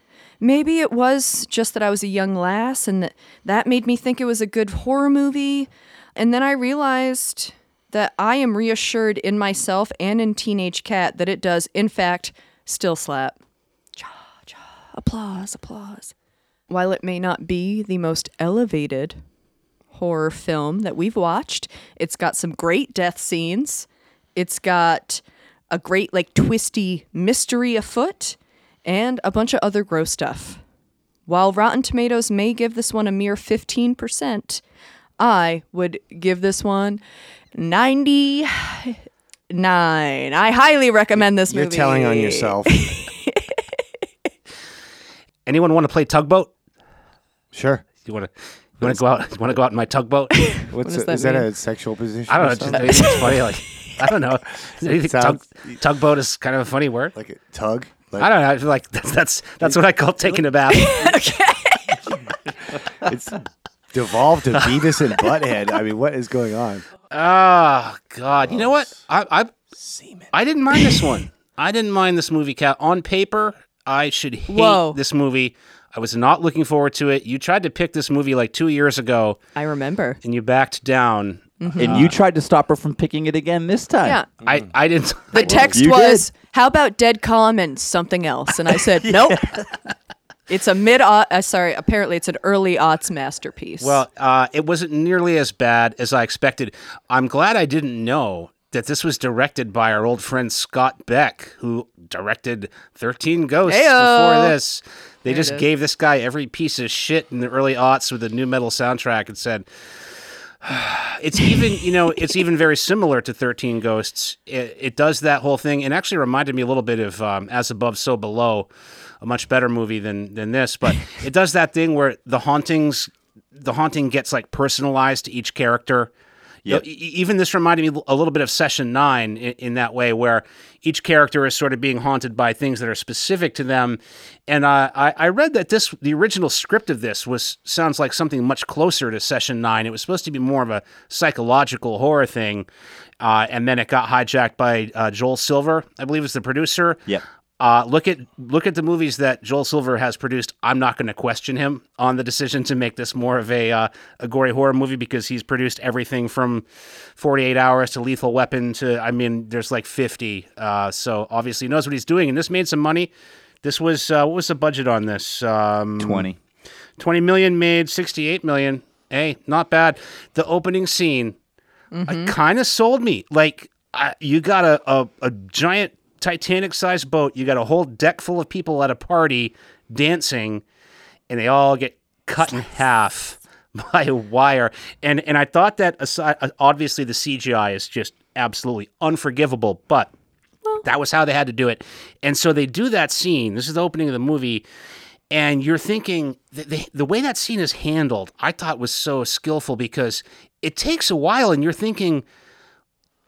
Maybe it was just that I was a young lass and that, that made me think it was a good horror movie. And then I realized that I am reassured in myself and in Teenage Kat that it does, in fact, still slap. Cha, cha, applause, applause. While it may not be the most elevated horror film that we've watched, it's got some great death scenes. It's got a great, like, twisty mystery afoot and a bunch of other gross stuff. While Rotten Tomatoes may give this one a mere 15%, I would give this one 99. I highly recommend this movie. You're telling on yourself. [laughs] Anyone want to play tugboat? sure. You want to? You want to go out? You want to go out in my tugboat? What's does a- that is that a sexual position? I don't or know. Just, it's funny. Like [laughs] I don't know. You think tug, tugboat is kind of a funny word. like a tug. Like, I don't know. I feel like [laughs] that's that's that's what I call taking a bath. [laughs] okay. It's devolved to Beavis and Butthead. I mean, what is going on? Oh God! You know what? I I I didn't mind this one. [coughs] I didn't mind this movie. Kat on paper, I should hate Whoa. this movie. I was not looking forward to it. You tried to pick this movie like two years ago, I remember. and you backed down. And you tried to stop her from picking it again this time. Yeah. I I didn't. The [laughs] text you was, "How about dead calm and something else?" And I [laughs] said, "Nope." It's a mid uh, sorry, apparently it's an early aughts masterpiece. Well, uh, it wasn't nearly as bad as I expected. I'm glad I didn't know that this was directed by our old friend Scott Beck, who directed 13 Ghosts Heyo. before this. They There just gave this guy every piece of shit in the early aughts with a nu metal soundtrack and said, [sighs] it's even, you know, it's even very similar to 13 Ghosts. It, it does that whole thing and actually reminded me a little bit of um, As Above, So Below, a much better movie than, than this. But [laughs] it does that thing where the hauntings, the haunting gets like personalized to each character. Yep. Even this reminded me a little bit of Session Nine in, in that way, where each character is sort of being haunted by things that are specific to them. And uh, I, I read that this, the original script of this, was sounds like something much closer to Session Nine. It was supposed to be more of a psychological horror thing, uh, and then it got hijacked by uh, Joel Silver, I believe, is the producer. Yep. Uh, look at look at the movies that Joel Silver has produced. I'm not going to question him on the decision to make this more of a uh, a gory horror movie because he's produced everything from 48 Hours to Lethal Weapon to I mean, there's like 50. Uh, so obviously he knows what he's doing, and this made some money. This was uh, what was the budget on this? Um, 20. 20 million made 68 million. Hey, not bad. The opening scene kind of sold me. Like I, you got a, a, a giant Titanic sized boat, you got a whole deck full of people at a party dancing, and they all get cut in half [laughs] by a wire. And and I thought that aside, uh, obviously the CGI is just absolutely unforgivable, but that was how they had to do it. And so they do that scene. This is the opening of the movie. And you're thinking the, the, the way that scene is handled, I thought was so skillful because it takes a while and you're thinking,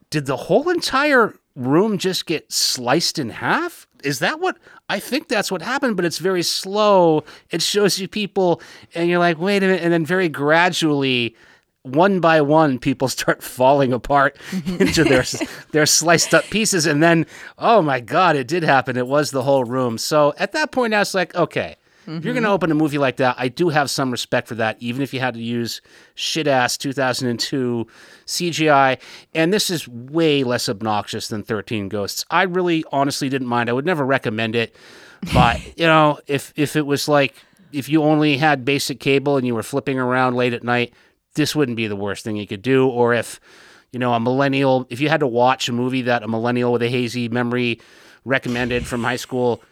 did the whole entire room just get sliced in half? Is that what I think that's what happened? But it's very slow. It shows you people, and you're like, wait a minute. And then very gradually, one by one, people [laughs] start falling apart mm-hmm. into their [laughs] their sliced up pieces. And then, oh my God, it did happen. It was the whole room. So at that point, I was like, okay. If you're going to mm-hmm. open a movie like that, I do have some respect for that, even if you had to use shit ass 2002 CGI. And this is way less obnoxious than 13 Ghosts. I really honestly didn't mind. I would never recommend it. But, [laughs] you know, if, if it was like, if you only had basic cable and you were flipping around late at night, this wouldn't be the worst thing you could do. Or if, you know, a millennial, if you had to watch a movie that a millennial with a hazy memory recommended from high school,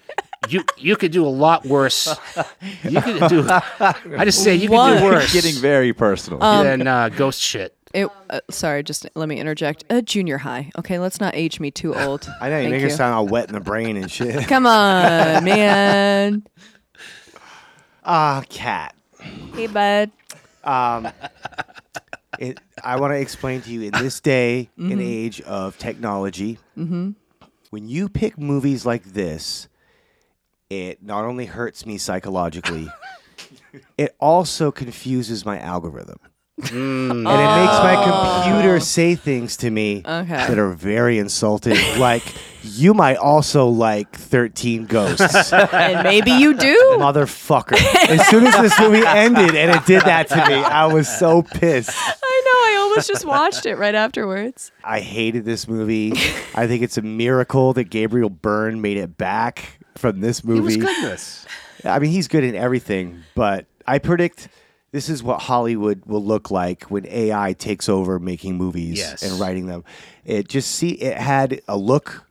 you you could do a lot worse. [laughs] You could do. I just say you could What? do worse Getting very personal. than uh, ghost shit. It, uh, sorry, just let me interject. Uh, junior high. Okay, let's not age me too [laughs] old. I know you Thank make it sound all wet in the brain and shit. [laughs] Come on, man. Ah, Kat. Hey, bud. It, I want to explain to you in this day and age of technology, when you pick movies like this, it not only hurts me psychologically, [laughs] it also confuses my algorithm. Mm. And it makes my oh. computer say things to me Okay. that are very insulting. like, you might also like 13 Ghosts. [laughs] And maybe you do. Motherfucker. [laughs] As soon as this movie ended and it did that to me, I was so pissed. I know. I almost just watched it right afterwards. I hated this movie. I think it's a miracle that Gabriel Byrne made it back from this He was movie. good in this. I mean, he's good in everything, but I predict this is what Hollywood will look like when AI takes over making movies Yes. and writing them. It just see it had a look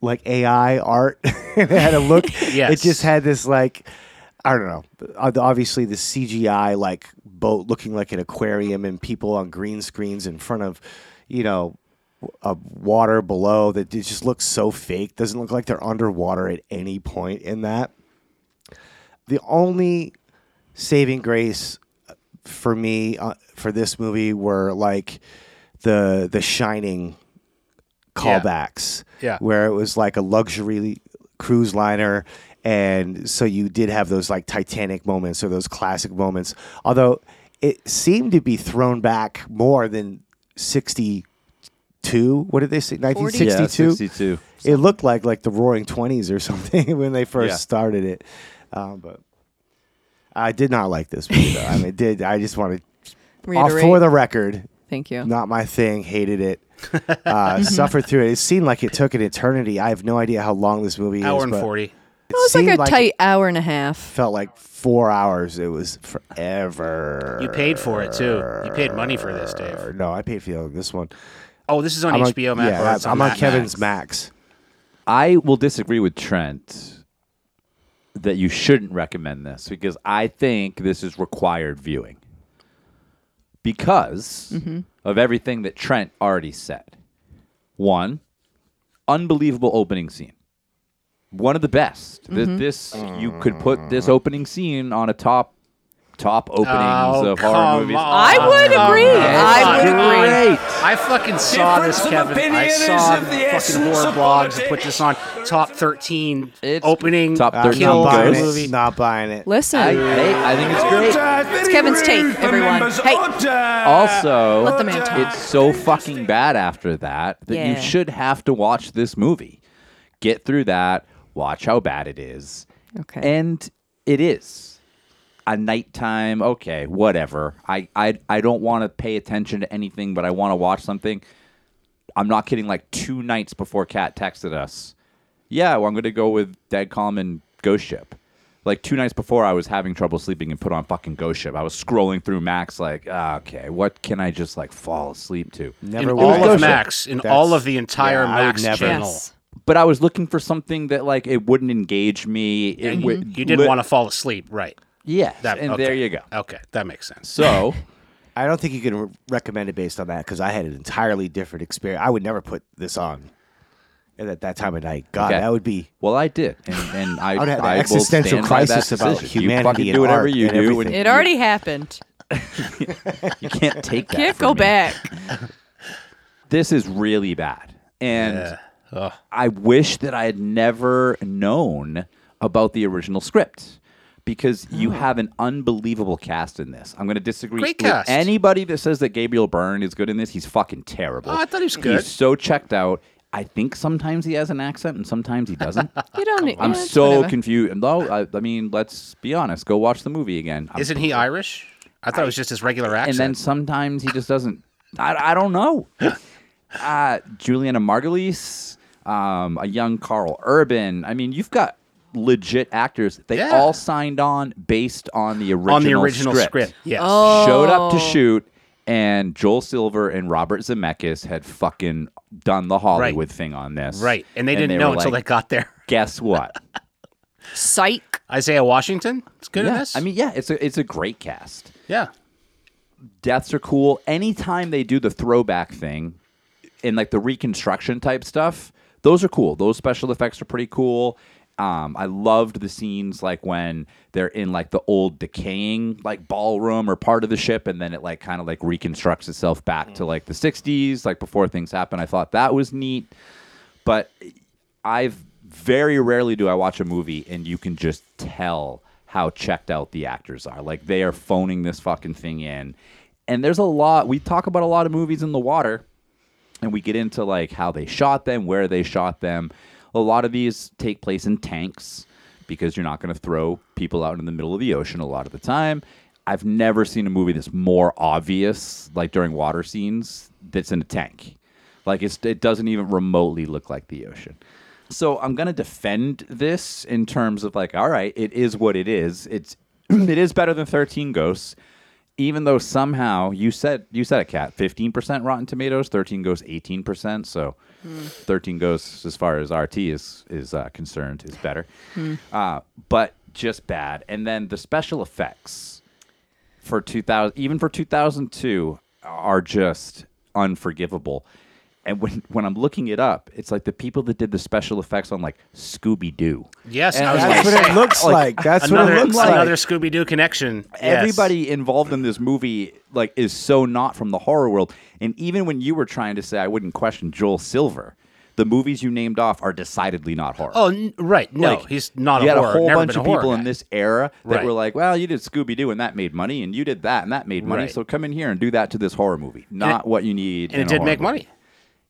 like AI art. [laughs] it had a look. [laughs] Yes. It just had this like I don't know. Uh, Obviously, the CGI like boat looking like an aquarium and people on green screens in front of, you know, a water below that it just looks so fake. Doesn't look like they're underwater at any point in that. The only saving grace uh, for me uh, for this movie were like the the Shining Yeah. callbacks, Yeah. where it was like a luxury cruise liner, and so you did have those like Titanic moments or those classic moments. Although it seemed to be thrown back more than sixty two. What did they say? Nineteen sixty two. sixty two. It looked like like the Roaring Twenties or [laughs] something when they first Yeah. started it, um, but I did not like this movie. Though. I mean, did I just want to off for the record? Thank you. Not my thing. Hated it. [laughs] Uh, suffered through it. It seemed like it took an eternity. I have no idea how long this movie Hour is. and 40. It was like seemed a tight hour and a half. Felt like four hours. It was forever. You paid for it too. You paid money for this, Dave. No, I paid for this one. Oh, this is on I'm HBO Max. Yeah, or it's I'm on Matt Kevin's Max. Max. I will disagree with Trent that you shouldn't recommend this because I think this is required viewing because mm-hmm. of everything that Trent already said. One, unbelievable opening scene. One of the best. Th- mm-hmm. This you could put this opening scene on a top top openings Oh, of horror movies. on. I would agree. on. I would agree. Great. I fucking saw this, Kevin. I saw fucking horror blogs that put this on top 13 It's opening top I'm 13 kill not buying goes. movie. Not buying it. Listen, I, hey, I think it's great. it's Kevin's take, everyone. Hey, Also, Let the man talk. it's so fucking bad after that that you should have to watch this movie. Get through that, watch how bad it is. Okay. And it is. A nighttime, okay, whatever. I I, I don't want to pay attention to anything, but I want to watch something. I'm not kidding. Like two nights before Kat texted us, yeah, well, I'm going to go with Dead Calm and Ghost Ship. Like two nights before, I was having trouble sleeping and put on fucking Ghost Ship. I was scrolling through Max, like, ah, okay, what can I just like fall asleep to? Never in will. all Ghost of Ship. Max, in That's- all of the entire yeah, I Max never. channel. yes. But I was looking for something that like it wouldn't engage me. It You, would- you didn't lit- want to fall asleep, right? Yes, That- and okay. there you go. Okay, that makes sense. So [laughs] I don't think you can re- recommend it based on that because I had an entirely different experience. I would never put this on at that time of night. God, Okay. that would be. Well, I did, and, and [laughs] I, I would have an I will existential stand by that crisis about decision. humanity You fucking and do whatever art you and do. everything. and It already happened. [laughs] You can't take that. Can't from go me. back. This is really bad, and Yeah. I wish that I had never known about the original script. Because you have an unbelievable cast in this. I'm going to disagree Great with cast. anybody that says that Gabriel Byrne is good in this. He's fucking terrible. Oh, I thought he was good. He's so checked out. I think sometimes he has an accent and sometimes he doesn't. [laughs] You don't. need- I'm yeah, it's so whatever. confused. No, I, I mean, let's be honest. Go watch the movie again. I'm- Isn't he Irish? I thought it was just his regular accent. and then sometimes he just [laughs] doesn't. I, I don't know. [laughs] uh, Julianna Margulies, um, a young Karl Urban. I mean, you've got legit actors. They Yeah. all signed on based on the original on the original script. script. Yes. Oh. Showed up to oh. shoot, and Joel Silver and Robert Zemeckis had fucking done the Hollywood thing on this. Right. And they didn't know were until like, they got there. [laughs] Guess what? Psych. Isaiah Washington? It's good in yeah, this. I mean, yeah, it's a it's a great cast. yeah. deaths are cool. Anytime they do the throwback thing in like the reconstruction type stuff, those are cool. Those special effects are pretty cool. Um, I loved the scenes like when they're in like the old decaying like ballroom or part of the ship, and then it like kind of like reconstructs itself back to like the '60s, like before things happen. I thought that was neat, but I've very rarely do I watch a movie and you can just tell how checked out the actors are. Like they are phoning this fucking thing in. And there's a lot we talk about a lot of movies in the water and we get into like how they shot them, where they shot them. A lot of these take place in tanks because you're not going to throw people out in the middle of the ocean a lot of the time. I've never seen a movie that's more obvious, like during water scenes, that's in a tank. Like it's, it doesn't even remotely look like the ocean. So I'm gonna defend this in terms of like, all right, it is what it is. It's [clears throat] it is better than 13 Ghosts, even though somehow you said you said it, Kat, 15% Rotten Tomatoes, 13 Ghosts 18%. So 13 Ghosts, as far as RT is is uh, concerned, is better, uh, but just bad. And then the special effects for 2000, even for 2002, are just unforgivable. And when, when I'm looking it up, it's like the people that did the special effects on like Scooby Doo. Yes, And I was That's gonna what it looks like. That's another, what it looks like. another Scooby Doo connection. Yes. Everybody involved in this movie like is so not from the horror world. And even when you were trying to say I wouldn't question Joel Silver, the movies you named off are decidedly not horror. Oh, n- right. No, Like, he's not you a had horror. a whole bunch of people guy. in this era that Right. were like, "Well, you did Scooby Doo and that made money, and you did that and that made money. Right. So come in here and do that to this horror movie. Not it- what you need." and it did make movie. money.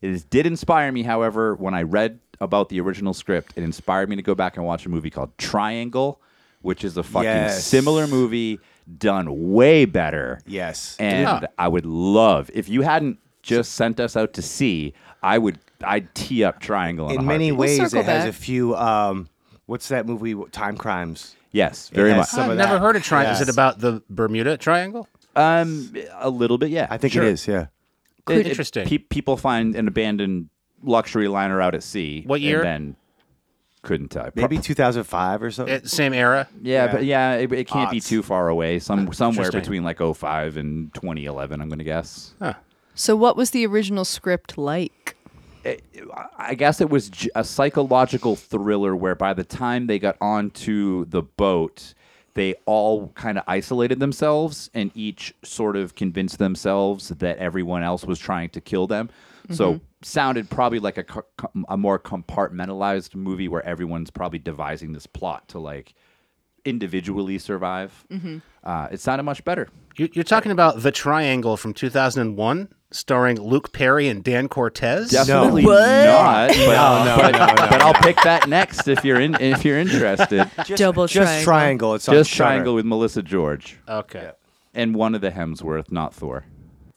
It is- did inspire me, however, when I read about the original script, it inspired me to go back and watch a movie called Triangle, which is a fucking Yes. similar movie done way better. Yes. And Yeah. I would love if you hadn't just sent us out to see, I would I'd tee up Triangle in, a in many heartbeat. ways, circle it has a few um, What's that movie? Timecrimes. Yes, very much. some I've never that. heard of triangle. Is it about the Bermuda Triangle? Um, a little bit, yeah. I think Sure. it is. Yeah. It- it- Interesting. pe- people find an abandoned luxury liner out at sea. What year? And then couldn't tell. Maybe 2005 or something. It, same era. yeah, yeah. but yeah, it, it can't be too far away. Some somewhere between like 05 and 2011. I'm going to guess. So, what was the original script like? Eh, I guess it was a psychological thriller where by the time they got onto the boat, they all kind of isolated themselves and each sort of convinced themselves that everyone else was trying to kill them. So mm-hmm. sounded probably like a, a more compartmentalized movie where everyone's probably devising this plot to like individually survive. Uh, it sounded much better. You, you're talking about The Triangle from 2001, starring Luke Perry and Dan Cortese. Definitely What? not. But, no, but, no, no, but I'll pick that next if you're in if you're interested. [laughs] Double Just triangle. It's Just Triangle with Melissa George Okay. and one of the Hemsworth, not Thor.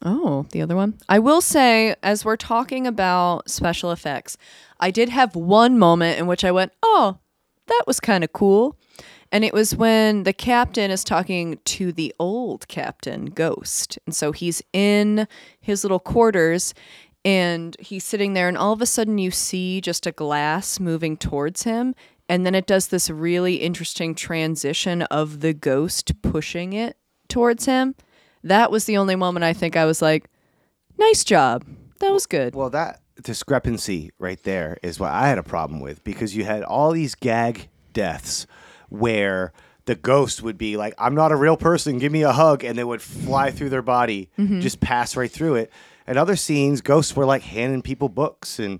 Oh, the other one. I will say, as we're talking about special effects, I did have one moment in which I went, oh, that was kind of cool. And it was when the captain is talking to the old captain, Ghost. And so he's in his little quarters and he's sitting there, and all of a sudden you see just a glass moving towards him. And then it does this really interesting transition of the ghost pushing it towards him. That was the only moment I think I was like, nice job. That was good. Well, that discrepancy right there is what I had a problem with because you had all these gag deaths where the ghost would be like, I'm not a real person, give me a hug, and they would fly through their body, Mm-hmm. just pass right through it. And other scenes, ghosts were like handing people books and,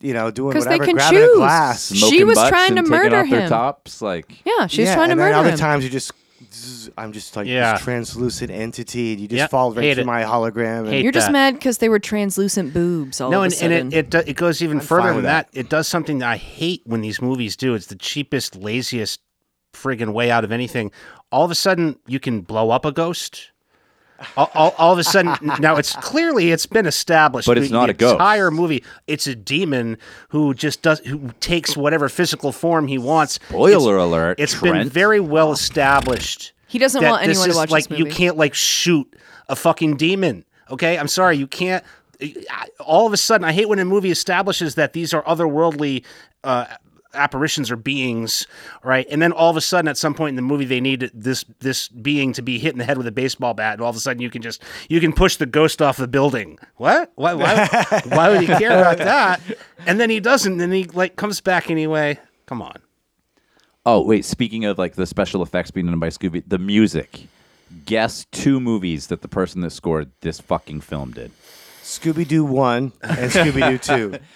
you know, doing 'Cause they whatever, can grabbing choose. a glass. She was butts trying to and taking murder off their him. tops, like Yeah, she was yeah, trying to and then murder other him. times you just, I'm just like Yeah. this translucent entity, and you just Yep, fall right hate through it. my hologram. And Hate You're just mad because they were translucent boobs all No, of a and, sudden. and it, it, it goes even I'm further than that. that. It does something that I hate when these movies do. It's the cheapest, laziest friggin' way out of anything. All of a sudden, you can blow up a ghost. All, all, all of a sudden, now it's clearly it's been established. But it's the- not the a ghost. Entire movie, it's a demon who just does who takes whatever physical form he wants. Spoiler It's- alert, It's been very well established. He doesn't that want this anyone to is watch like this you can't like shoot a fucking demon. Okay, I'm sorry, you can't. All of a sudden, I hate when a movie establishes that these are otherworldly uh, apparitions or beings, right? And then all of a sudden, at some point in the movie, they need this this being to be hit in the head with a baseball bat, and all of a sudden, you can just you can push the ghost off the building. What? Why? Why, [laughs] why would he care about that? And then he doesn't. And he like comes back anyway. Come on. Oh wait, speaking of like the special effects being done by Scooby, the music. Guess two movies that the person that scored this fucking film did: Scooby Doo 1 and Scooby Doo 2. [laughs]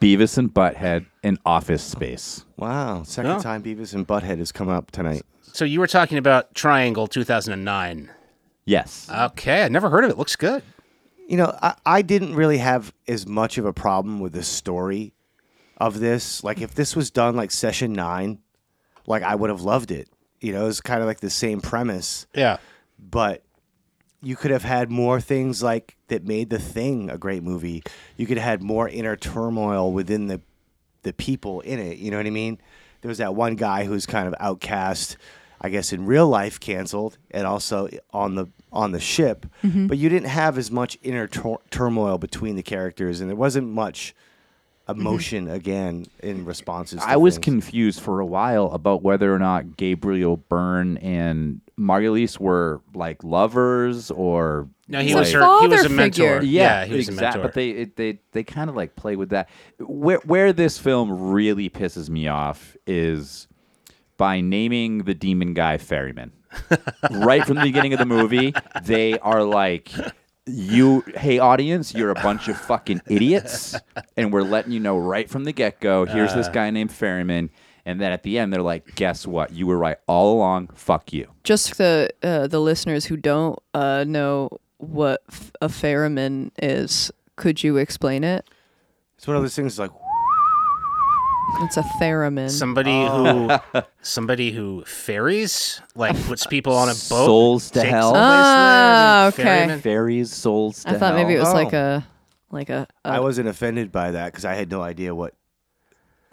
Beavis and Butthead and Office Space. Wow, second Yeah. time Beavis and Butthead has come up tonight. So you were talking about Triangle 2009. Yes. Okay, I never heard of it. Looks good. You know, I, I didn't really have as much of a problem with the story of this. Like, if this was done like session nine, like I would have loved it. You know, it's kind of like the same premise, Yeah. but you could have had more things like that made the thing a great movie. You could have had more inner turmoil within the the people in it. You know what I mean? There was that one guy who's kind of outcast, I guess in real life canceled, and also on the on the ship. Mm-hmm. But you didn't have as much inner tur- turmoil between the characters, and there wasn't much Mm-hmm. emotion again in responses. To I was things. confused for a while about whether or not Gabriel Byrne and Margulies were like lovers or No, he He's a was her, he was a mentor. figure. Yeah, he was a mentor. But they it, they they kind of like play with that. Where where this film really pisses me off is by naming the demon guy Ferryman. [laughs] right from the beginning of the movie, they are like. You, hey audience, you're a bunch of fucking idiots, and we're letting you know right from the get go. Here's this guy named Ferryman, and then at the end, they're like, "Guess what? You were right all along. Fuck you." Just the uh, the listeners who don't uh, know what f- a ferryman is, could you explain it? It's one of those things like It's a theremin. somebody Oh. who [laughs] somebody who ferries, like puts people on a [laughs] boat. Souls to takes hell. them Ah, places, okay. ferryman. Fairies, souls. To I thought maybe it hell. was Oh. like a like a, a I wasn't offended by that because I had no idea what.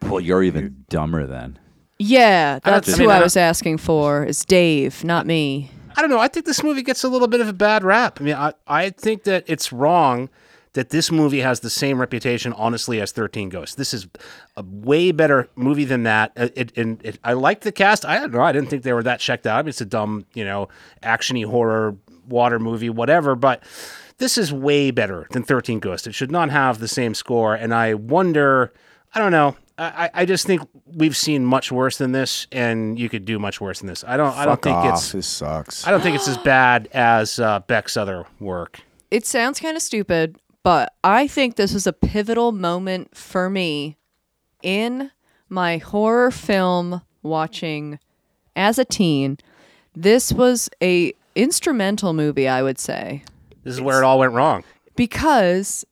Well, you're even dumber then. Yeah, that's I who mean, I I don't- was asking for. Is Dave, not me. I don't know. I think this movie gets a little bit of a bad rap. I mean, I, I think that it's wrong that this movie has the same reputation, honestly, as 13 Ghosts. This is a way better movie than that. Uh, It, and it, I liked the cast. I don't know. I didn't think they were that checked out. I mean, it's a dumb, you know, actiony horror water movie, whatever. But this is way better than 13 Ghosts. It should not have the same score. And I wonder, I don't know. I, I- I just think we've seen much worse than this, and you could do much worse than this. I don't. I don't Fuck think off. it's. This sucks. I don't think it's as bad as uh, Beck's other work. It sounds kind of stupid, but I think this was a pivotal moment for me in my horror film watching as a teen. This was a instrumental movie, I would say, This is where it all went wrong. because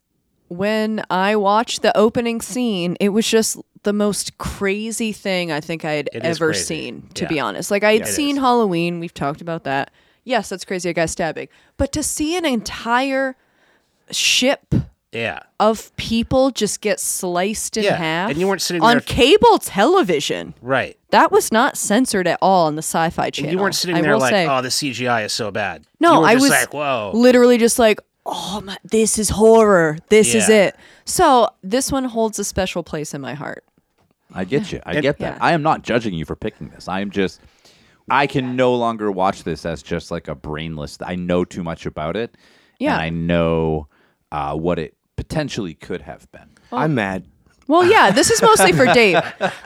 when I watched the opening scene, it was just the most crazy thing I think I had It ever seen, to Yeah. be honest. Like, I had it seen. Halloween, we've talked about that. Yes, that's crazy, a guy stabbing. But to see an entire ship Yeah. of people just get sliced in Yeah, half and you weren't sitting on there- cable television. Right. That was not censored at all on the Sci-Fi Channel. You weren't sitting I there will like, say. oh, the CGI is so bad. No, you were I was like, whoa. literally just like, oh my, this is horror. This is it. So this one holds a special place in my heart. I get you. I And- get that. Yeah. I am not judging you for picking this. I am just. I can no longer watch this as just like a brainless. I know too much about it. Yeah. And I know uh, what it potentially could have been. I'm mad. Well, yeah, this is mostly for [laughs] Dave.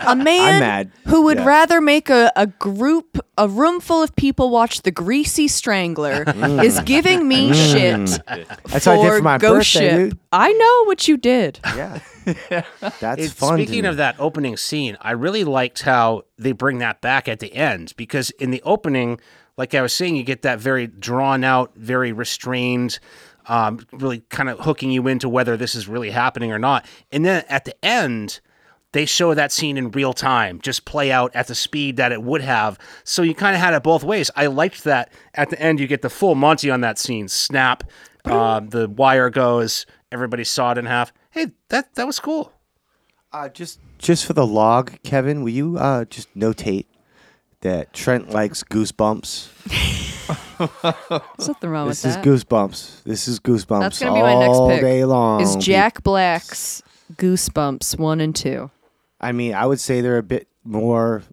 A man mad. who would Yeah. rather make a, a group, a room full of people watch The Greasy Strangler is giving me shit That's what I did for my Ghost birthday, Ship. dude. I know what you did. Yeah. [laughs] That's It- fun. Speaking me. of that opening scene, I really liked how they bring that back at the end because in the opening, like I was saying, you get that very drawn out, very restrained, um, really kind of hooking you into whether this is really happening or not. And then at the end, they show that scene in real time, just play out at the speed that it would have. So you kind of had it both ways. I liked that at the end, you get the full Monty on that scene. Snap, um, the wire goes, everybody saw it in half. Hey, that that was cool. Uh, just just for the log, Kevin, will you uh, just notate that Trent likes goosebumps? [laughs] [laughs] What's nothing wrong This with is that. goosebumps. This is goosebumps. That's gonna be my next all pick. day long. Is Jack Black's Goosebumps one and two? I mean, I would say they're a bit more,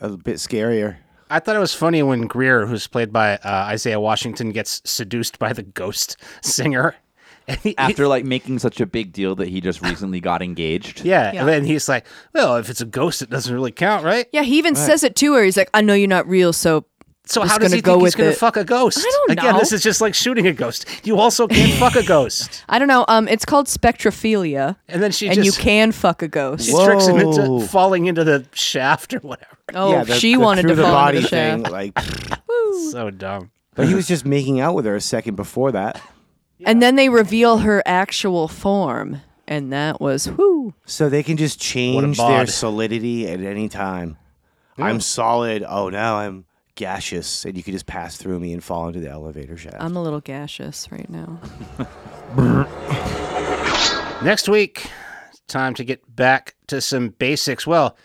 a bit scarier. I thought it was funny when Greer, who's played by uh, Isaiah Washington, gets seduced by the ghost singer. [laughs] And he- After like making such a big deal that he just recently got engaged. yeah, Yeah. and then he's like, "Well, if it's a ghost, it doesn't really count, right?" Yeah, he even says it to her. He's like, "I know you're not real, so So Just how does he go think he's going to fuck a ghost? I don't Again, know. this is just like shooting a ghost. You also can't [laughs] fuck a ghost. I don't know. Um, it's called spectrophilia, And then she and just you can fuck a ghost. she tricks him into falling into the shaft or whatever. [laughs] Oh, yeah, the, she the wanted through to the fall body into the thing, shaft. like. [laughs] So dumb. But he was just making out with her a second before that. And then they reveal her actual form, and that was whoo. So they can just change their solidity at any time. I'm solid. Oh, now I'm gaseous, and you can just pass through me and fall into the elevator shaft. I'm a little gaseous right now. [laughs] Next week, time to get back to some basics. Well,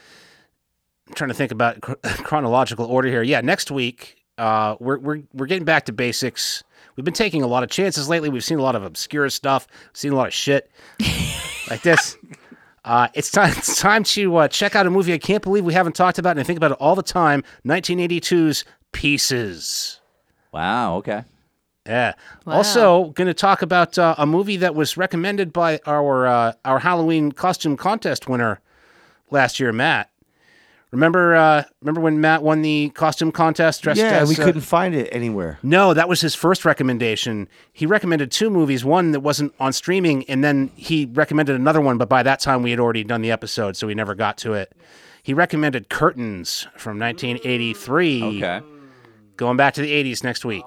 I'm trying to think about chro- [laughs] chronological order here. Yeah, next week, uh, we're, we're, we're getting back to basics. We've been taking a lot of chances lately. We've seen a lot of obscure stuff, seen a lot of shit [laughs] like this. Uh, it's time. [laughs] It's time to uh, check out a movie I can't believe we haven't talked about, and I think about it all the time. 1982's Pieces. Wow. Okay. Yeah. Also, going to talk about uh, a movie that was recommended by our uh, our Halloween costume contest winner last year, Matt. Remember, uh, remember when Matt won the costume contest dressed yeah, as? we uh, couldn't find it anywhere. No, that was his first recommendation. He recommended two movies, one that wasn't on streaming, and then he recommended another one, but by that time we had already done the episode, so we never got to it. He recommended Curtains from 1983. Okay. Going back to the 80s next week.